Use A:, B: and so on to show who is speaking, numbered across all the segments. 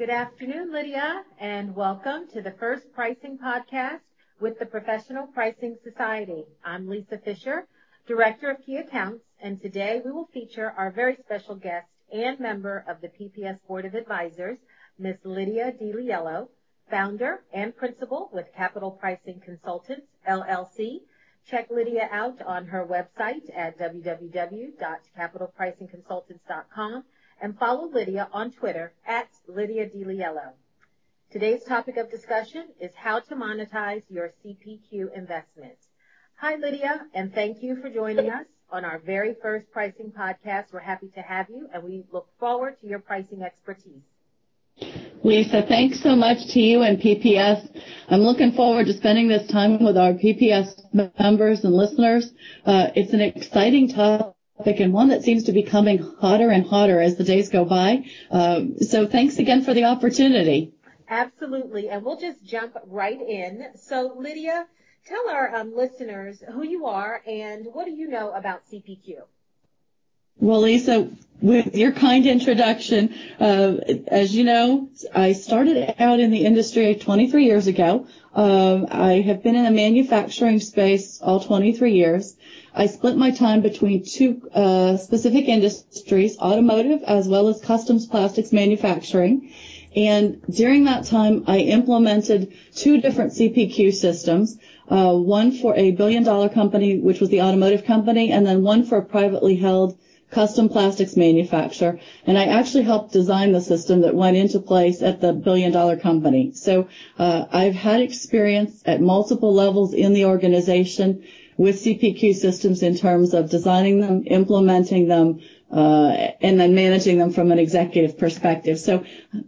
A: Good afternoon, Lydia, and welcome to the first pricing podcast with the Professional Pricing Society. I'm Lisa Fisher, Director of Key Accounts, and today we will feature our very special guest and member of the PPS Board of Advisors, Ms. Lydia DiLiello, founder and principal with Capital Pricing Consultants, LLC. Check Lydia out on her website at www.capitalpricingconsultants.com and follow Lydia on Twitter at Lydia DiLiello. Today's topic of discussion is how to monetize your CPQ investment. Hi, Lydia, and thank you for joining us on our very first pricing podcast. We're happy to have you, and we look forward to your pricing expertise.
B: Lisa, thanks so much to you and PPS. I'm looking forward to spending this time with our PPS members and listeners. Uh, it's an exciting topic and one that seems to be coming hotter and hotter as the days go by. Uh, so thanks again for the opportunity.
A: Absolutely. And we'll just jump right in. So, Lydia, tell our um, listeners who you are and what do you know about CPQ?
B: Well, Lisa, with your kind introduction, uh, as you know, I started out in the industry 23 years ago. Uh, I have been in the manufacturing space all 23 years. I split my time between two specific industries, automotive as well as customs plastics manufacturing. And during that time, I implemented two different CPQ systems, one for a billion-dollar company, which was the automotive company, and then one for a privately held custom plastics manufacturer. And I actually helped design the system that went into place at the billion-dollar company. So uh, I've had experience at multiple levels in the organization with CPQ systems in terms of designing them, implementing them, uh, and then managing them from an executive perspective. So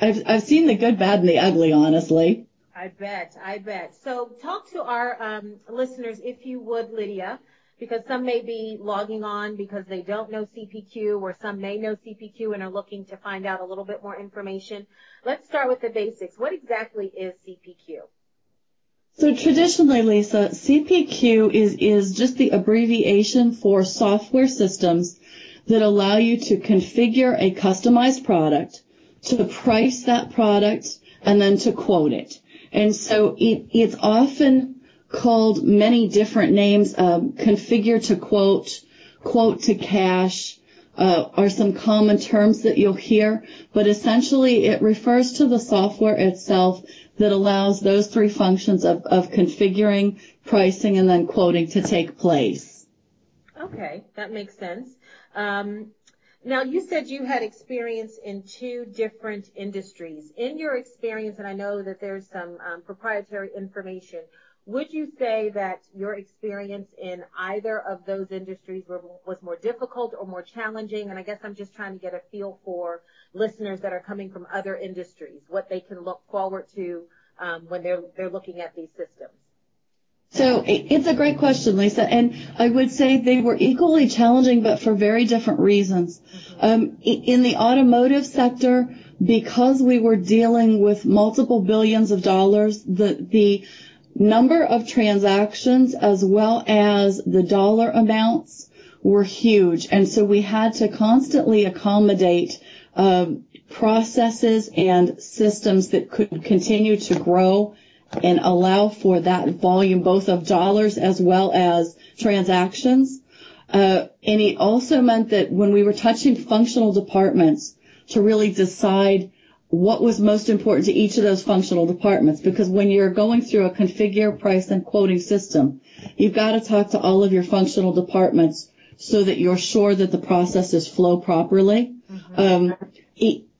B: I've seen the good, bad, and the ugly, honestly.
A: I bet. I bet. So talk to our um, listeners, if you would, Lydia, because some may be logging on because they don't know CPQ, or some may know CPQ and are looking to find out a little bit more information. Let's start with the basics. What exactly is CPQ?
B: So traditionally, Lisa, CPQ is is just the abbreviation for software systems that allow you to configure a customized product, to price that product, and then to quote it. And so it, it's often called many different names. Um, configure to quote quote to cash, uh, are some common terms that you'll hear. But essentially, it refers to the software itself that allows those three functions of configuring, pricing, and then quoting to take place.
A: Okay, that makes sense. Um, now, you said you had experience in two different industries. In your experience, and I know that there's some um, proprietary information, would you say that your experience in either of those industries was more difficult or more challenging? And I guess I'm just trying to get a feel for listeners that are coming from other industries, what they can look forward to um, when they're they're looking at these systems.
B: So it's a great question, Lisa, and I would say they were equally challenging, but for very different reasons. Mm-hmm. Um, in the automotive sector, because we were dealing with multiple billions of dollars, the the number of transactions as well as the dollar amounts were huge. And so we had to constantly accommodate Um, processes and systems that could continue to grow and allow for that volume, both of dollars as well as transactions. Uh, and it also meant that when we were touching functional departments to really decide what was most important to each of those functional departments, because when you're going through a configure, price, and quoting system, you've got to talk to all of your functional departments so that you're sure that the processes flow properly. Mm-hmm. Um,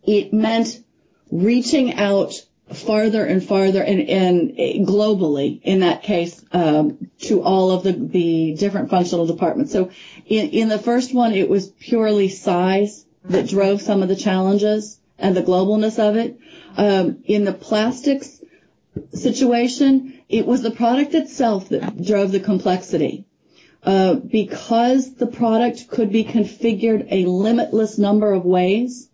B: it meant reaching out farther and farther and globally, in that case, um, to all of the different functional departments. So in in the first one, it was purely size that drove some of the challenges and the globalness of it. Um, in the plastics situation, it was the product itself that drove the complexity. Uh, because the product could be configured a limitless number of ways,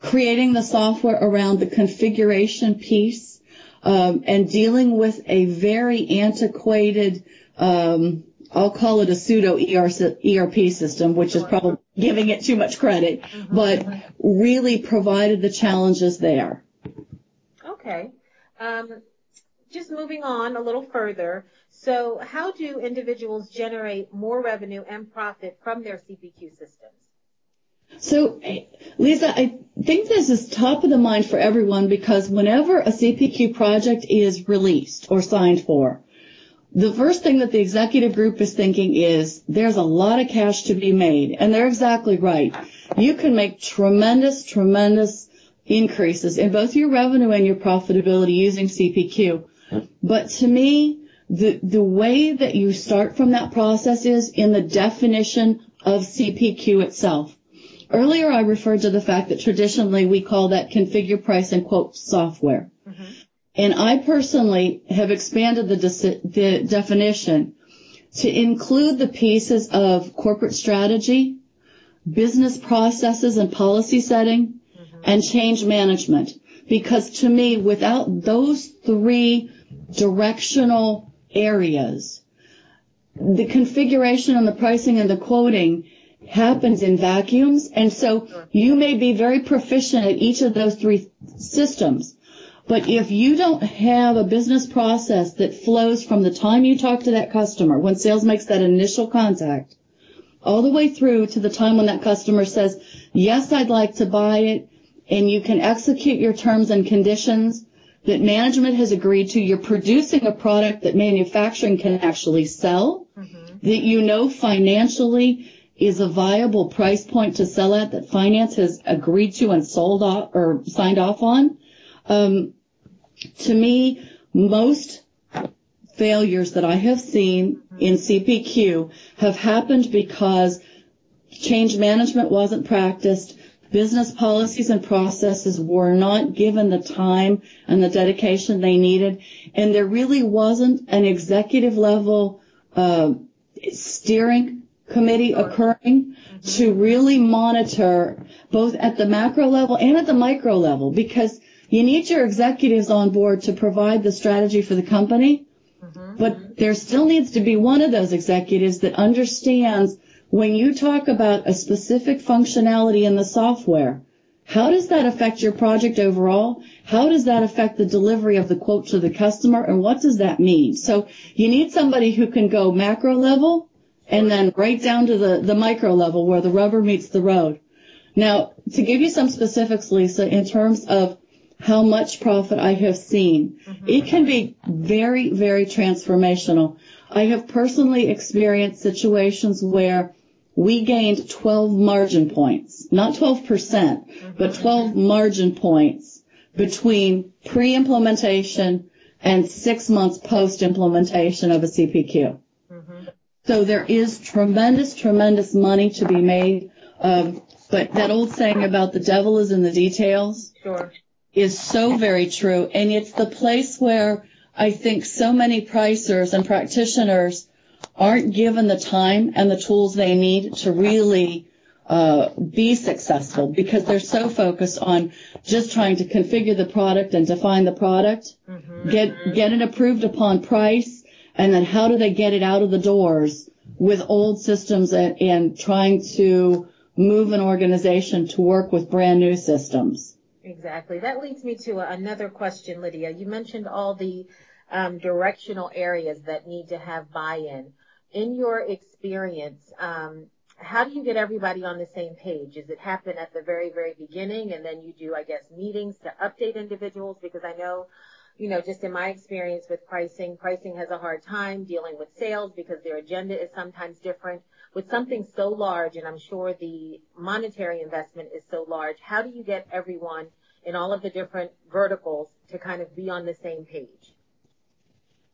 B: creating the software around the configuration piece, um, and dealing with a very antiquated, um, I'll call it a pseudo ERP system, which is probably giving it too much credit, mm-hmm. but really provided the challenges there.
A: Okay. Um, just moving on a little further. So how do individuals generate more revenue and profit from their CPQ systems?
B: So, Lisa, I think this is top of the mind for everyone because whenever a CPQ project is released or signed for, the first thing that the executive group is thinking is there's a lot of cash to be made. And they're exactly right. You can make tremendous, tremendous increases in both your revenue and your profitability using CPQ. But to me, the, the way that you start from that process is in the definition of CPQ itself. Earlier, I referred to the fact that traditionally we call that configure price and quote software. Mm-hmm. And I personally have expanded the, de- the definition to include the pieces of corporate strategy, business processes and policy setting, mm-hmm. and change management. Because to me, without those three directional areas, the configuration and the pricing and the quoting happens in vacuums. And so you may be very proficient at each of those three systems. But if you don't have a business process that flows from the time you talk to that customer, when sales makes that initial contact, all the way through to the time when that customer says, yes, I'd like to buy it, and you can execute your terms and conditions that management has agreed to, you're producing a product that manufacturing can actually sell, mm-hmm. that you know financially is a viable price point to sell at that finance has agreed to and sold off or signed off on. Um, to me, most failures that I have seen in CPQ have happened because change management wasn't practiced, business policies and processes were not given the time and the dedication they needed, and there really wasn't an executive level uh, steering committee occurring to really monitor both at the macro level and at the micro level because you need your executives on board to provide the strategy for the company. Mm-hmm. But there still needs to be one of those executives that understands when you talk about a specific functionality in the software, how does that affect your project overall? How does that affect the delivery of the quote to the customer? And what does that mean? So you need somebody who can go macro level and then right down to the, the micro level where the rubber meets the road. Now, to give you some specifics, Lisa, in terms of how much profit I have seen, mm-hmm. it can be very, very transformational. I have personally experienced situations where we gained 12 margin points, not 12%, percent mm-hmm. but 12 margin points between pre-implementation and six months post-implementation of a CPQ. Mm-hmm. So there is tremendous, tremendous money to be made. Um, but that old saying about the devil is in the details
A: sure.
B: is so very true. And it's the place where I think so many pricers and practitioners aren't given the time and the tools they need to really uh, be successful because they're so focused on just trying to configure the product and define the product, mm-hmm. get get it approved upon price, and then how do they get it out of the doors with old systems and, and trying to move an organization to work with brand new systems.
A: Exactly. That leads me to another question, Lydia. You mentioned all the um, directional areas that need to have buy-in. In your experience, um, how do you get everybody on the same page? Does it happen at the very, very beginning and then you do, I guess, meetings to update individuals? Because I know, you know, just in my experience with pricing, pricing has a hard time dealing with sales because their agenda is sometimes different. With something so large, and I'm sure the monetary investment is so large, how do you get everyone in all of the different verticals to kind of be on the same page?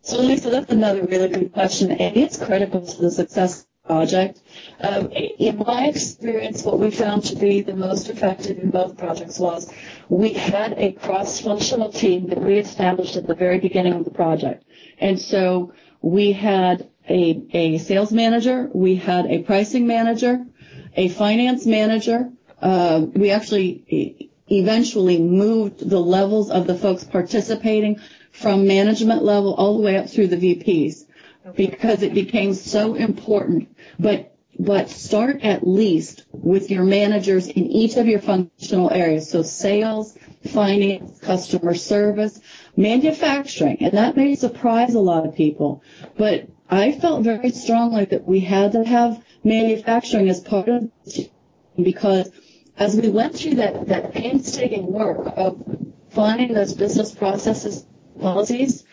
B: So Lisa, that's another really good question, and it's critical to the success project. Um, in my experience, what we found to be the most effective in both projects was we had a cross-functional team that we established at the very beginning of the project. And so we had a, a sales manager, we had a pricing manager, a finance manager. Uh, we actually eventually moved the levels of the folks participating from management level all the way up through the VPs because it became so important. But but start at least with your managers in each of your functional areas. So sales, finance, customer service, manufacturing, and that may surprise a lot of people, but I felt very strongly that we had to have manufacturing as part of because as we went through that, that painstaking work of finding those business processes, policies,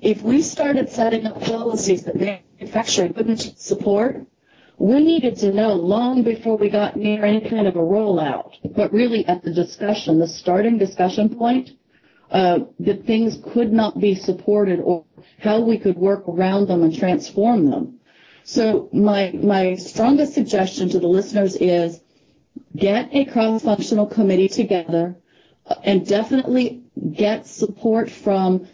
B: if we started setting up policies that manufacturing couldn't support, we needed to know long before we got near any kind of a rollout, but really at the discussion, the starting discussion point, uh, that things could not be supported or how we could work around them and transform them. So my, my strongest suggestion to the listeners is get a cross-functional committee together and definitely get support from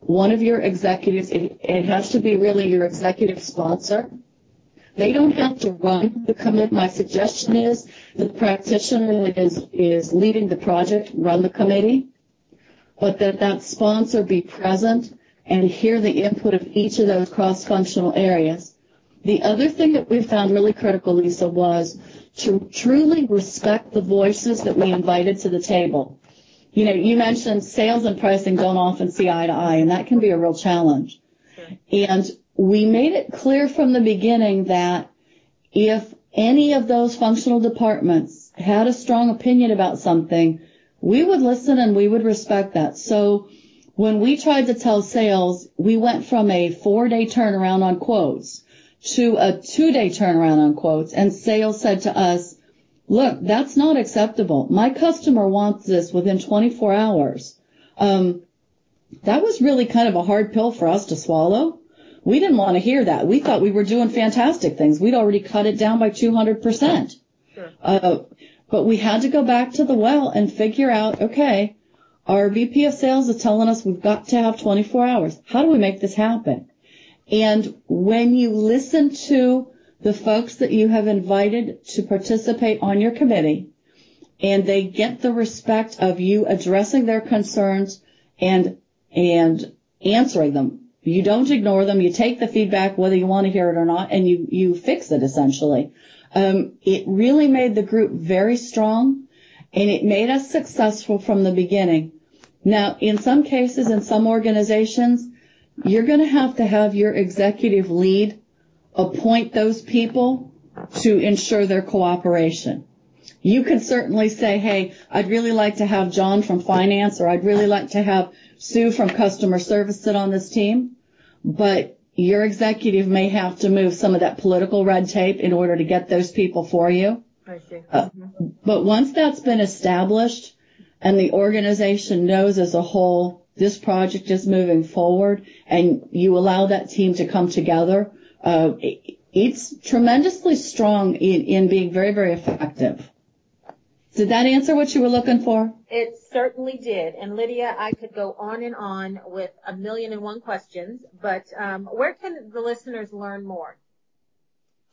B: one of your executives. It, it has to be really your executive sponsor. They don't have to run the committee. My suggestion is the practitioner is, is leading the project, run the committee, but that that sponsor be present and hear the input of each of those cross-functional areas. The other thing that we found really critical, Lisa, was to truly respect the voices that we invited to the table. You know, you mentioned sales and pricing don't often see eye to eye, and that can be a real challenge. Sure. And we made it clear from the beginning that if any of those functional departments had a strong opinion about something, we would listen and we would respect that. So when we tried to tell sales, we went from a four day turnaround on quotes to a two day turnaround on quotes and sales said to us, look, that's not acceptable. My customer wants this within 24 hours. Um, that was really kind of a hard pill for us to swallow. We didn't want to hear that. We thought we were doing fantastic things. We'd already cut it down by 200%. Sure. Uh, but we had to go back to the well and figure out, okay, our VP of sales is telling us we've got to have 24 hours. How do we make this happen? And when you listen to the folks that you have invited to participate on your committee and they get the respect of you addressing their concerns and, and answering them. You don't ignore them. You take the feedback, whether you want to hear it or not, and you, you fix it essentially. Um, it really made the group very strong and it made us successful from the beginning. Now, in some cases, in some organizations, you're going to have to have your executive lead appoint those people to ensure their cooperation. You can certainly say, hey, I'd really like to have John from finance or I'd really like to have Sue from customer service sit on this team, but your executive may have to move some of that political red tape in order to get those people for you.
A: I see. Uh.
B: But once that's been established and the organization knows as a whole this project is moving forward and you allow that team to come together, uh, it's tremendously strong in, in being very, very effective. Did that answer what you were looking for?
A: It certainly did. And Lydia, I could go on and on with a million and one questions, but um, where can the listeners learn more?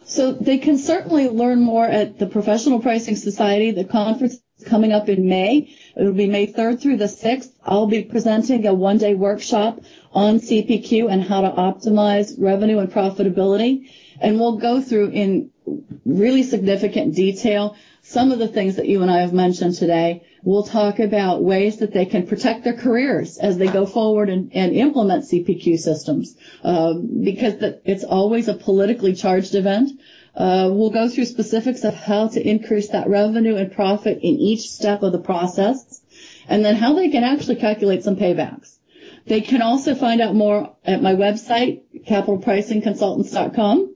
B: So they can certainly learn more at the Professional Pricing Society. The conference coming up in May. It will be May 3rd through the 6th. I'll be presenting a one-day workshop on CPQ and how to optimize revenue and profitability. And we'll go through in really significant detail some of the things that you and I have mentioned today. We'll talk about ways that they can protect their careers as they go forward and, and implement CPQ systems, um, because it's always a politically charged event. Uh, we'll go through specifics of how to increase that revenue and profit in each step of the process, and then how they can actually calculate some paybacks. They can also find out more at my website, capitalpricingconsultants.com.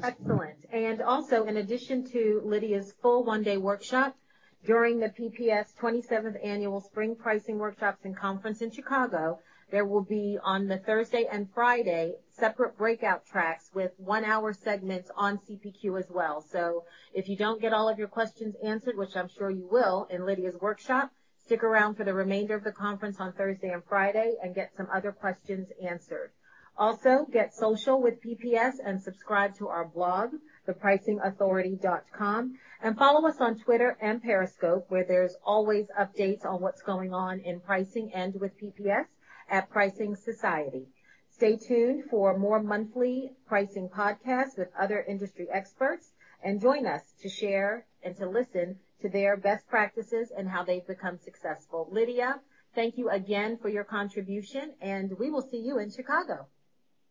A: Excellent. And also, in addition to Lydia's full one-day workshop, during the PPS 27th Annual Spring Pricing Workshops and Conference in Chicago, there will be on the Thursday and Friday separate breakout tracks with one-hour segments on CPQ as well. So if you don't get all of your questions answered, which I'm sure you will in Lydia's workshop, Stick around for the remainder of the conference on Thursday and Friday and get some other questions answered. Also, get social with PPS and subscribe to our blog, thepricingauthority.com, and follow us on Twitter and Periscope, where there's always updates on what's going on in pricing and with PPS at Pricing Society. Stay tuned for more monthly pricing podcasts with other industry experts and join us to share and to listen to their best practices and how they've become successful. Lydia, thank you again for your contribution and we will see you in Chicago.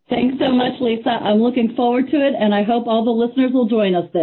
B: Thanks so much, Lisa. I'm looking forward to it and I hope all the listeners will join us there.